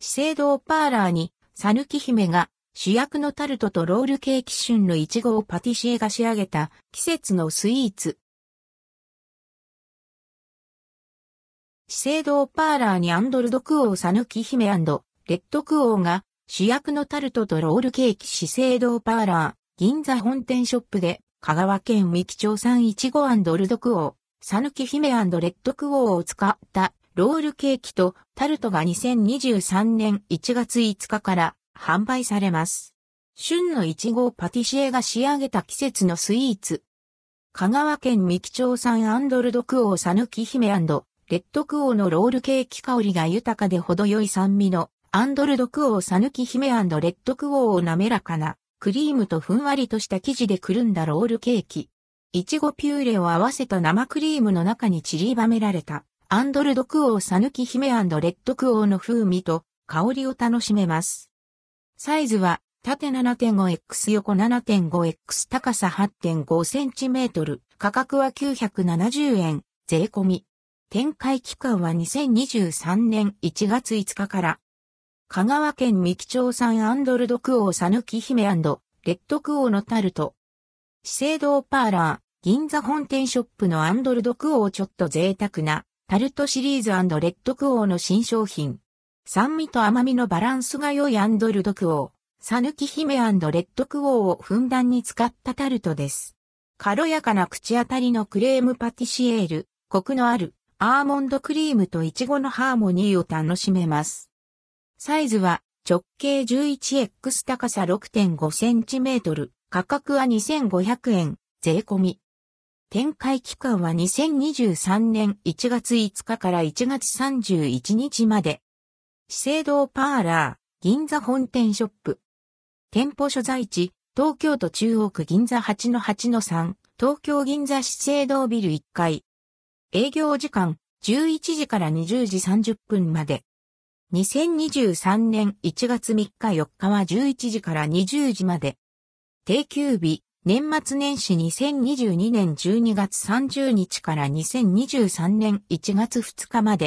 資生堂パーラーに、さぬき姫が主役のタルトとロールケーキ旬のイチゴをパティシエが仕上げた季節のスイーツ。資生堂パーラーにアンドルドクオーさぬき姫レッドクオーが主役のタルトとロールケーキ資生堂パーラー銀座本店ショップで香川県三木町産イチゴルドクオー、さぬき姫レッドクオーを使ったロールケーキとタルトが2023年1月5日から販売されます。旬のイチゴをパティシエが仕上げた季節のスイーツ。香川県三木町産アンドルドクオーサヌキ姫レッドクオーのロールケーキ香りが豊かで程よい酸味のアンドルドクオーサヌキ姫レッドクオーを滑らかなクリームとふんわりとした生地でくるんだロールケーキ。いちごピューレを合わせた生クリームの中に散りばめられたアンドルドクオーサヌキ姫レッドクオーの風味と香りを楽しめます。サイズは縦 7.5x 横 7.5x 高さ 8.5cm 価格は970円税込み。展開期間は2023年1月5日から。香川県三木町産アンドルドクオーサヌキ姫レッドクオーのタルト。資生堂パーラー銀座本店ショップのアンドルドクオーちょっと贅沢なタルトシリーズレッドクオーの新商品。酸味と甘みのバランスが良いアンドルドクオー、サヌキ姫レッドクオーをふんだんに使ったタルトです。軽やかな口当たりのクレームパティシエール、コクのあるアーモンドクリームとイチゴのハーモニーを楽しめます。サイズは直径 11x 高さ 6.5cm、価格は2500円、税込み。展開期間は2023年1月5日から1月31日まで。資生堂パーラー、銀座本店ショップ。店舗所在地、東京都中央区銀座8-8-3、東京銀座資生堂ビル1階。営業時間、11時から20時30分まで。2023年1月3日4日は11時から20時まで。定休日、年末年始2022年12月30日から2023年1月2日まで。